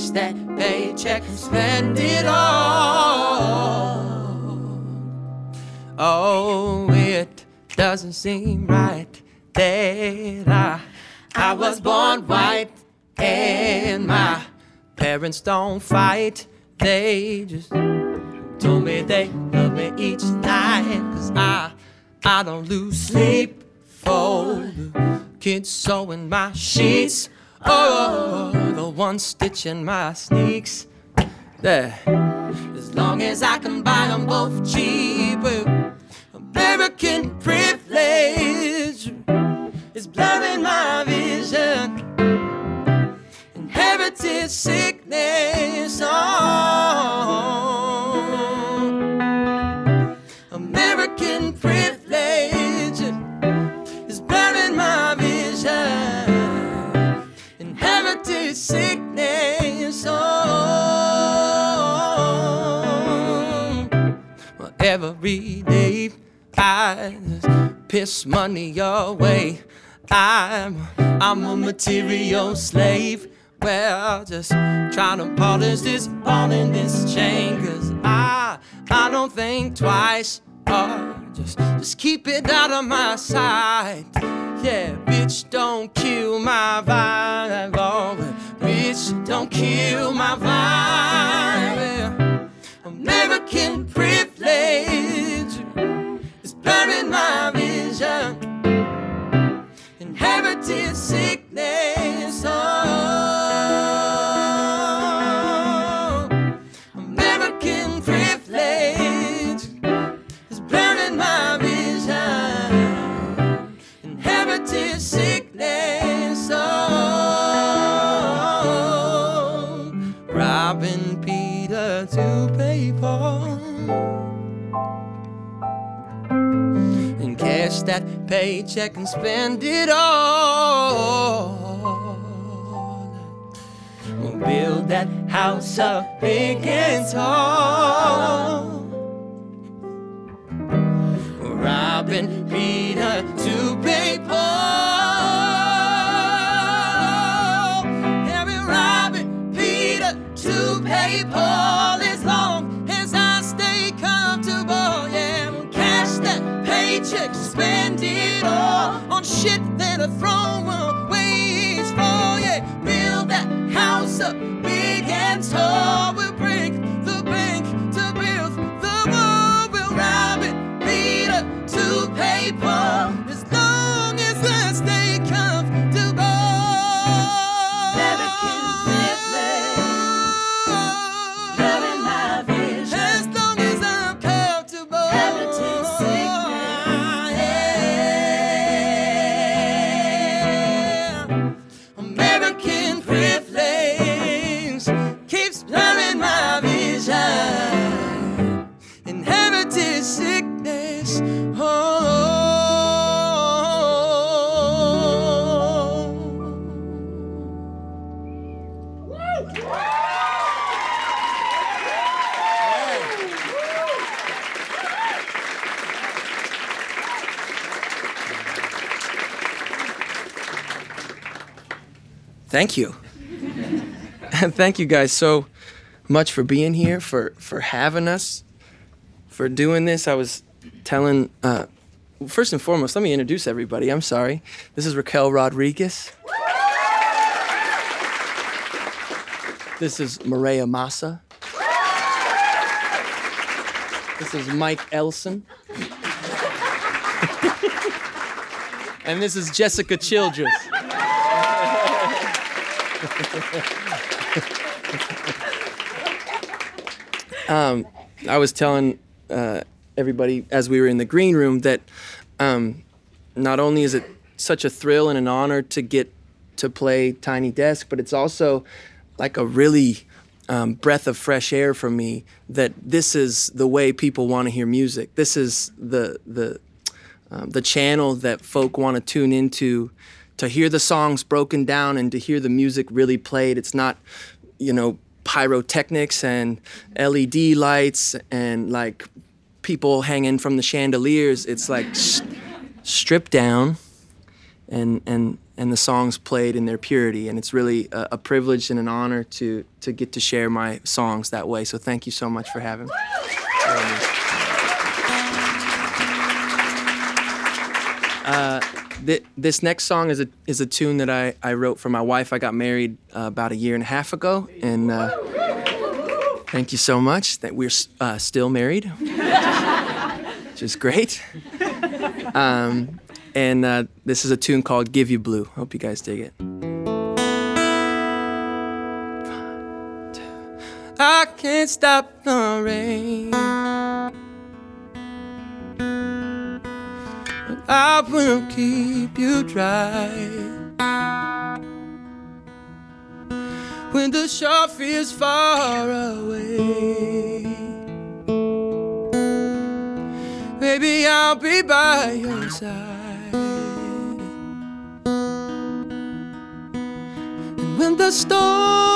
cash that paycheck spend it all. Oh, it doesn't seem right that I, I was born white and my parents don't fight. They just told me they love me each night. Cause I I don't lose sleep for kids sewing my sheets. Oh, the one stitching my sneaks. There. As long as I can buy them both cheap. American privilege is blurring my vision. Inherited sickness. Oh. Piss money away. I'm I'm a material slave. Well, just trying to polish this in this chain. Cause I, I don't think twice. Oh, just, just keep it out of my sight. Yeah, bitch, don't kill my vibe. Oh, bitch, don't kill my vibe. Yeah. American And cash that paycheck and spend it all. We'll build that house up big and tall. Robbing Peter Thank you. And thank you guys so much for being here, for, for having us, for doing this. I was telling, uh, first and foremost, let me introduce everybody. I'm sorry. This is Raquel Rodriguez. This is Maria Massa. This is Mike Elson. and this is Jessica Childress. um, I was telling uh, everybody as we were in the green room that um, not only is it such a thrill and an honor to get to play Tiny Desk, but it's also like a really um, breath of fresh air for me that this is the way people want to hear music. This is the the um, the channel that folk want to tune into to hear the songs broken down and to hear the music really played. It's not, you know, pyrotechnics and LED lights and like people hanging from the chandeliers. It's like sh- stripped down and and and the songs played in their purity. And it's really a, a, privilege and an honor to to get to share my songs that way. So thank you so much for having me. Uh, th- this next song is a is a tune that I, I wrote for my wife. I got married uh, about a year and a half ago, and uh, thank you so much that we're uh, still married, which is great. Um, and uh, this is a tune called Give You Blue. Hope you guys dig it. I can't stop the rain. I will keep you dry. When the shore feels far away. Baby, I'll be by your side. when the storms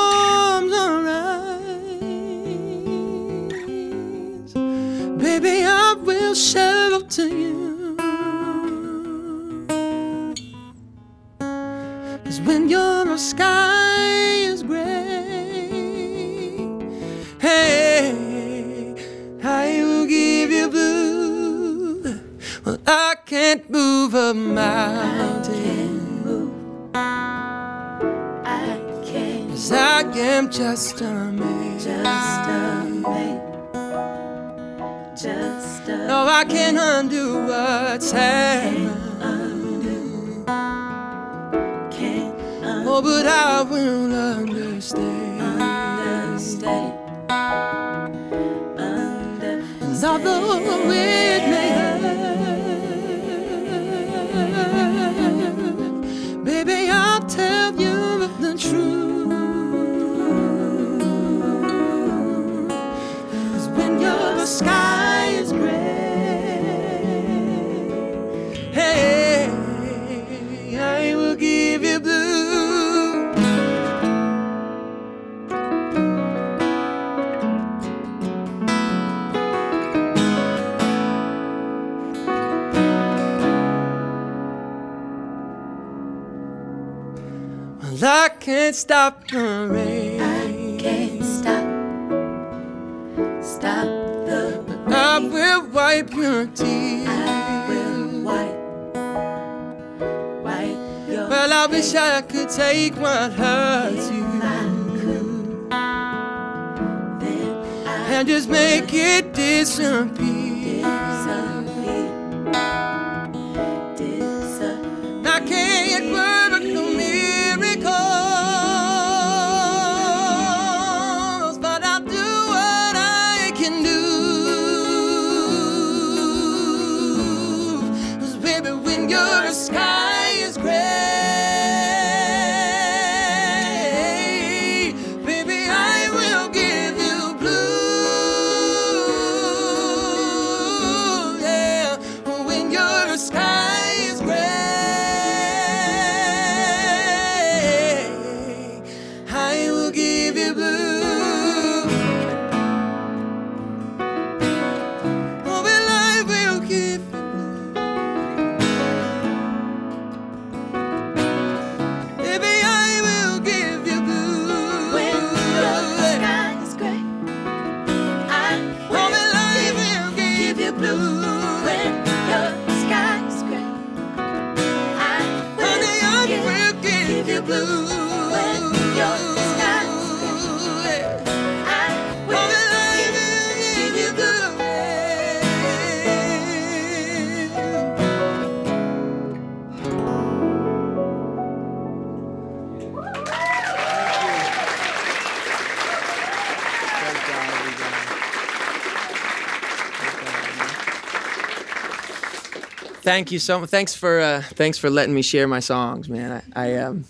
Just a No, I can't undo what's happened. undo. Can't undo. Oh, but I will understand. Understand. And although it may can't stop the rain. I can't stop. Stop the rain. I will wipe your tears. I will wipe. Wipe your Well, I wish I could take what hurts you Then I and just make it disappear. Disappear. Thank you so much. Thanks for uh, thanks for letting me share my songs, man. I, I um,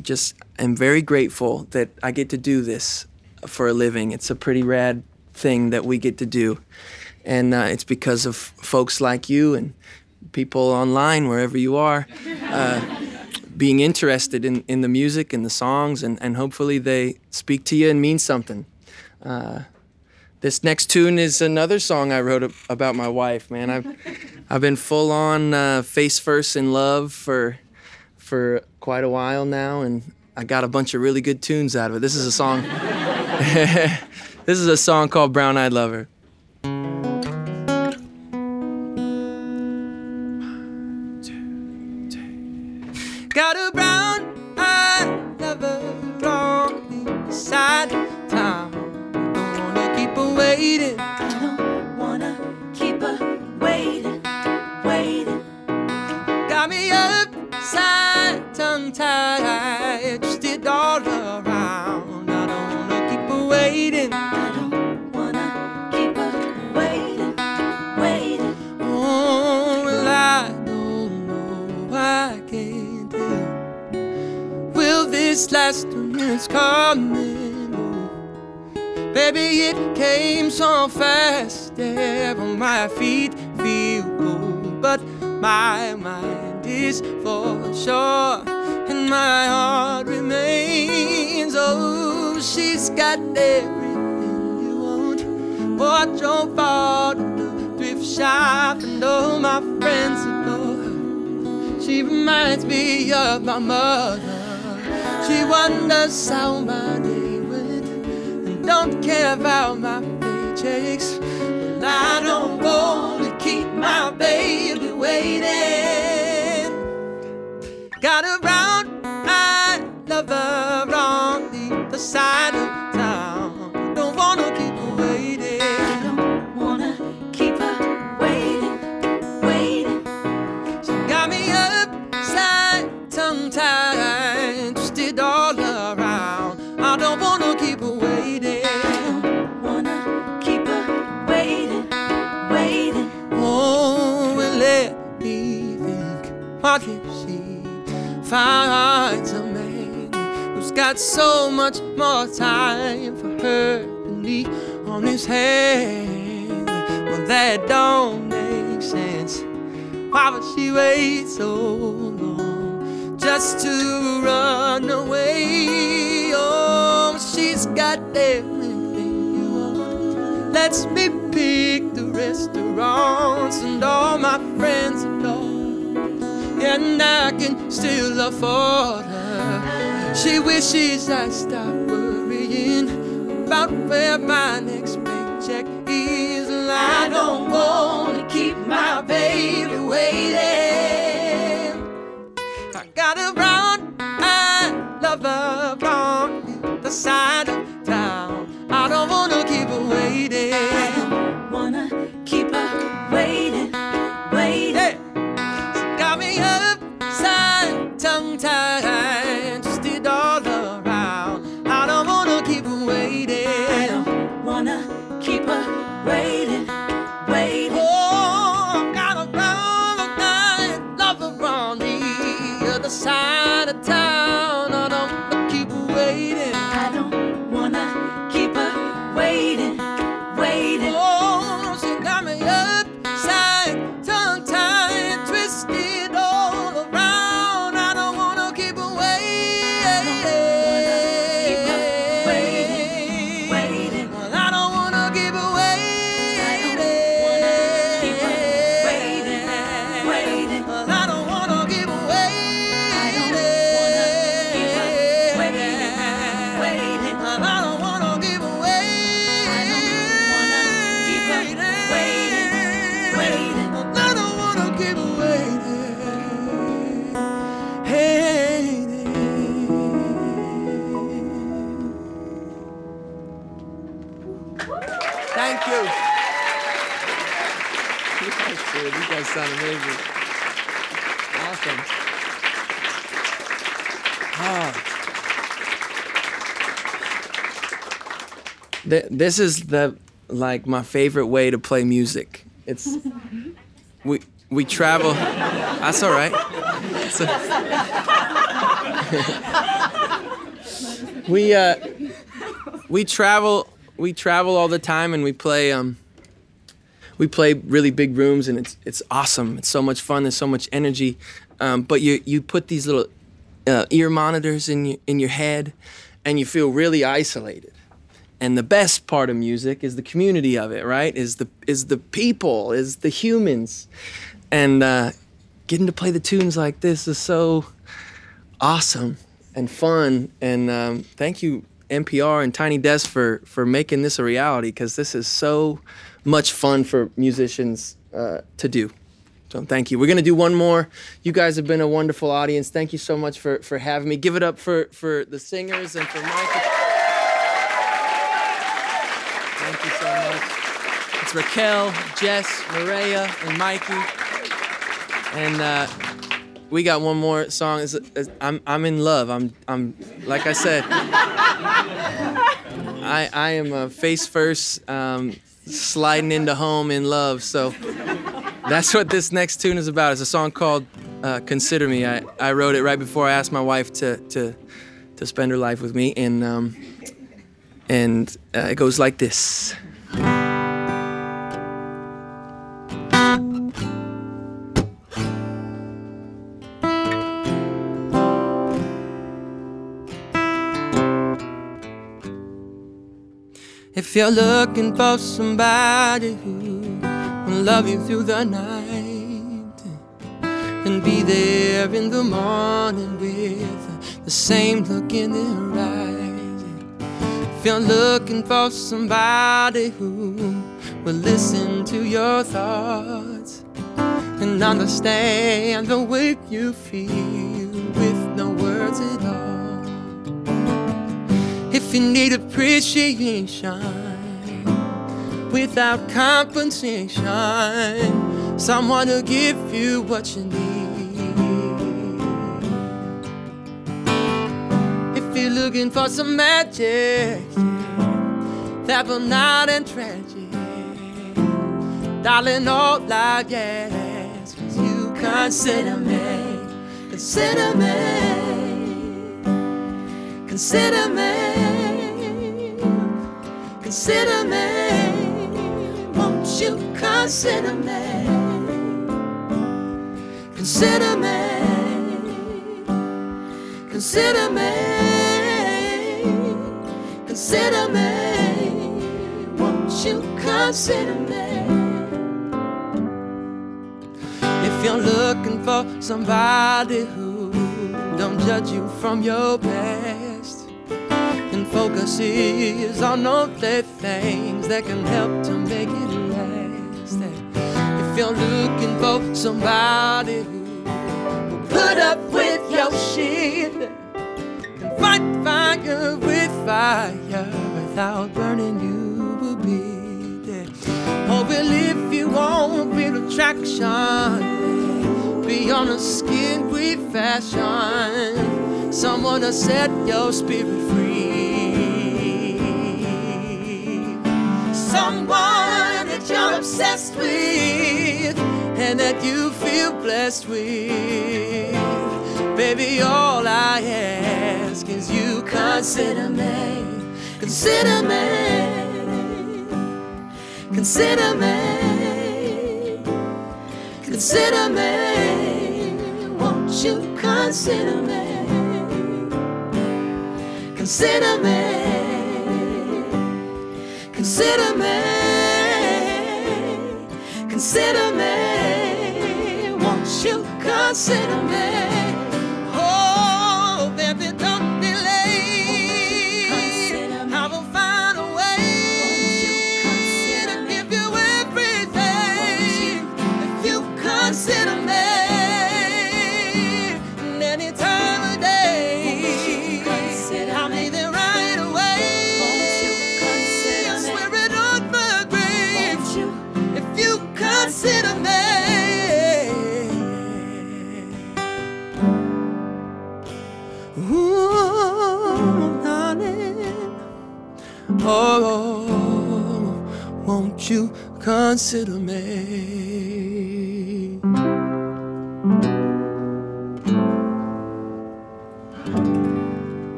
just am very grateful that I get to do this for a living. It's a pretty rad thing that we get to do, and uh, it's because of folks like you and people online wherever you are. Uh, being interested in, in the music and the songs, and, and hopefully they speak to you and mean something. Uh, this next tune is another song I wrote about my wife. Man, I've I've been full on uh, face first in love for for quite a while now, and I got a bunch of really good tunes out of it. This is a song. this is a song called Brown Eyed Lover. Got me upside, tongue tied, twisted all around. I don't wanna keep waiting. I don't wanna keep waiting, waiting. Oh, well, I don't know. I can't tell. Will this last when it's coming? Oh, baby, it came so fast. On my feet feel cold, but my mind is for sure, and my heart remains. Oh, she's got everything you want. Wardrobe for the thrift shop, and all my friends adore her. She reminds me of my mother. She wonders how my day went, and don't care about my paychecks. But I don't wanna keep my baby waiting. Got a brown eyed lover on the other side of town. Don't wanna keep her waiting. I don't wanna keep her waiting, waiting. She got me upside, tongue tied, twisted all around. I don't wanna keep her waiting. I don't wanna keep her waiting, waiting. Oh, well, let me think. She finds a man who's got so much more time for her than me on his hand? Well, that don't make sense. Why would she wait so long just to run away? Oh, she's got everything you want. Lets me pick the restaurants and all my friends adore. And I can still afford her. She wishes I stop worrying about where my next paycheck is. I don't wanna keep my baby waiting. I got a brown eyed lover on the side of town. I don't wanna keep her waiting. Th- This is the like my favorite way to play music. It's we we travel. That's all right. A- we uh we travel we travel all the time and we play um we play really big rooms and it's it's awesome. It's so much fun. There's so much energy. Um, but you you put these little uh, ear monitors in your, in your head, and you feel really isolated. And the best part of music is the community of it, right? Is the is the people, is the humans, and uh, getting to play the tunes like this is so awesome and fun. And um, thank you, NPR and Tiny Desk, for for making this a reality because this is so much fun for musicians uh, to do. So thank you. We're gonna do one more. You guys have been a wonderful audience. Thank you so much for for having me. Give it up for for the singers and for Michael. Thank you so It's Raquel, Jess, Maria, and Mikey. And uh, we got one more song. It's, it's, I'm I'm in love. I'm I'm like I said. I I am a face first, um, sliding into home in love. So that's what this next tune is about. It's a song called uh, "Consider Me." I, I wrote it right before I asked my wife to to to spend her life with me, and um, and uh, it goes like this. If you're looking for somebody who will love you through the night and be there in the morning with the same look in their eyes. If you're looking for somebody who will listen to your thoughts and understand the way you feel with no words at all. If you need appreciation without compensation, someone to give you what you need. If you're looking for some magic that will not entrance you, darling, all I ask is you consider me, consider me. Consider me, consider me. Won't you consider me? Consider me, consider me, consider me. Won't you consider me? If you're looking for somebody who don't judge you from your past and focuses on only things that can help to make you're looking for somebody who put up with your shit and fight fire with fire without burning you will be there. Or will if you want real attraction on a skin deep fashion, someone to set your spirit free. Someone that you're obsessed with you feel blessed with. Baby, all I ask is you consider me, consider me, consider me, consider me. Won't you consider me? Consider me, consider me, consider me. Consider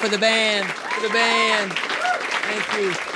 for the band. For the band. Thank you.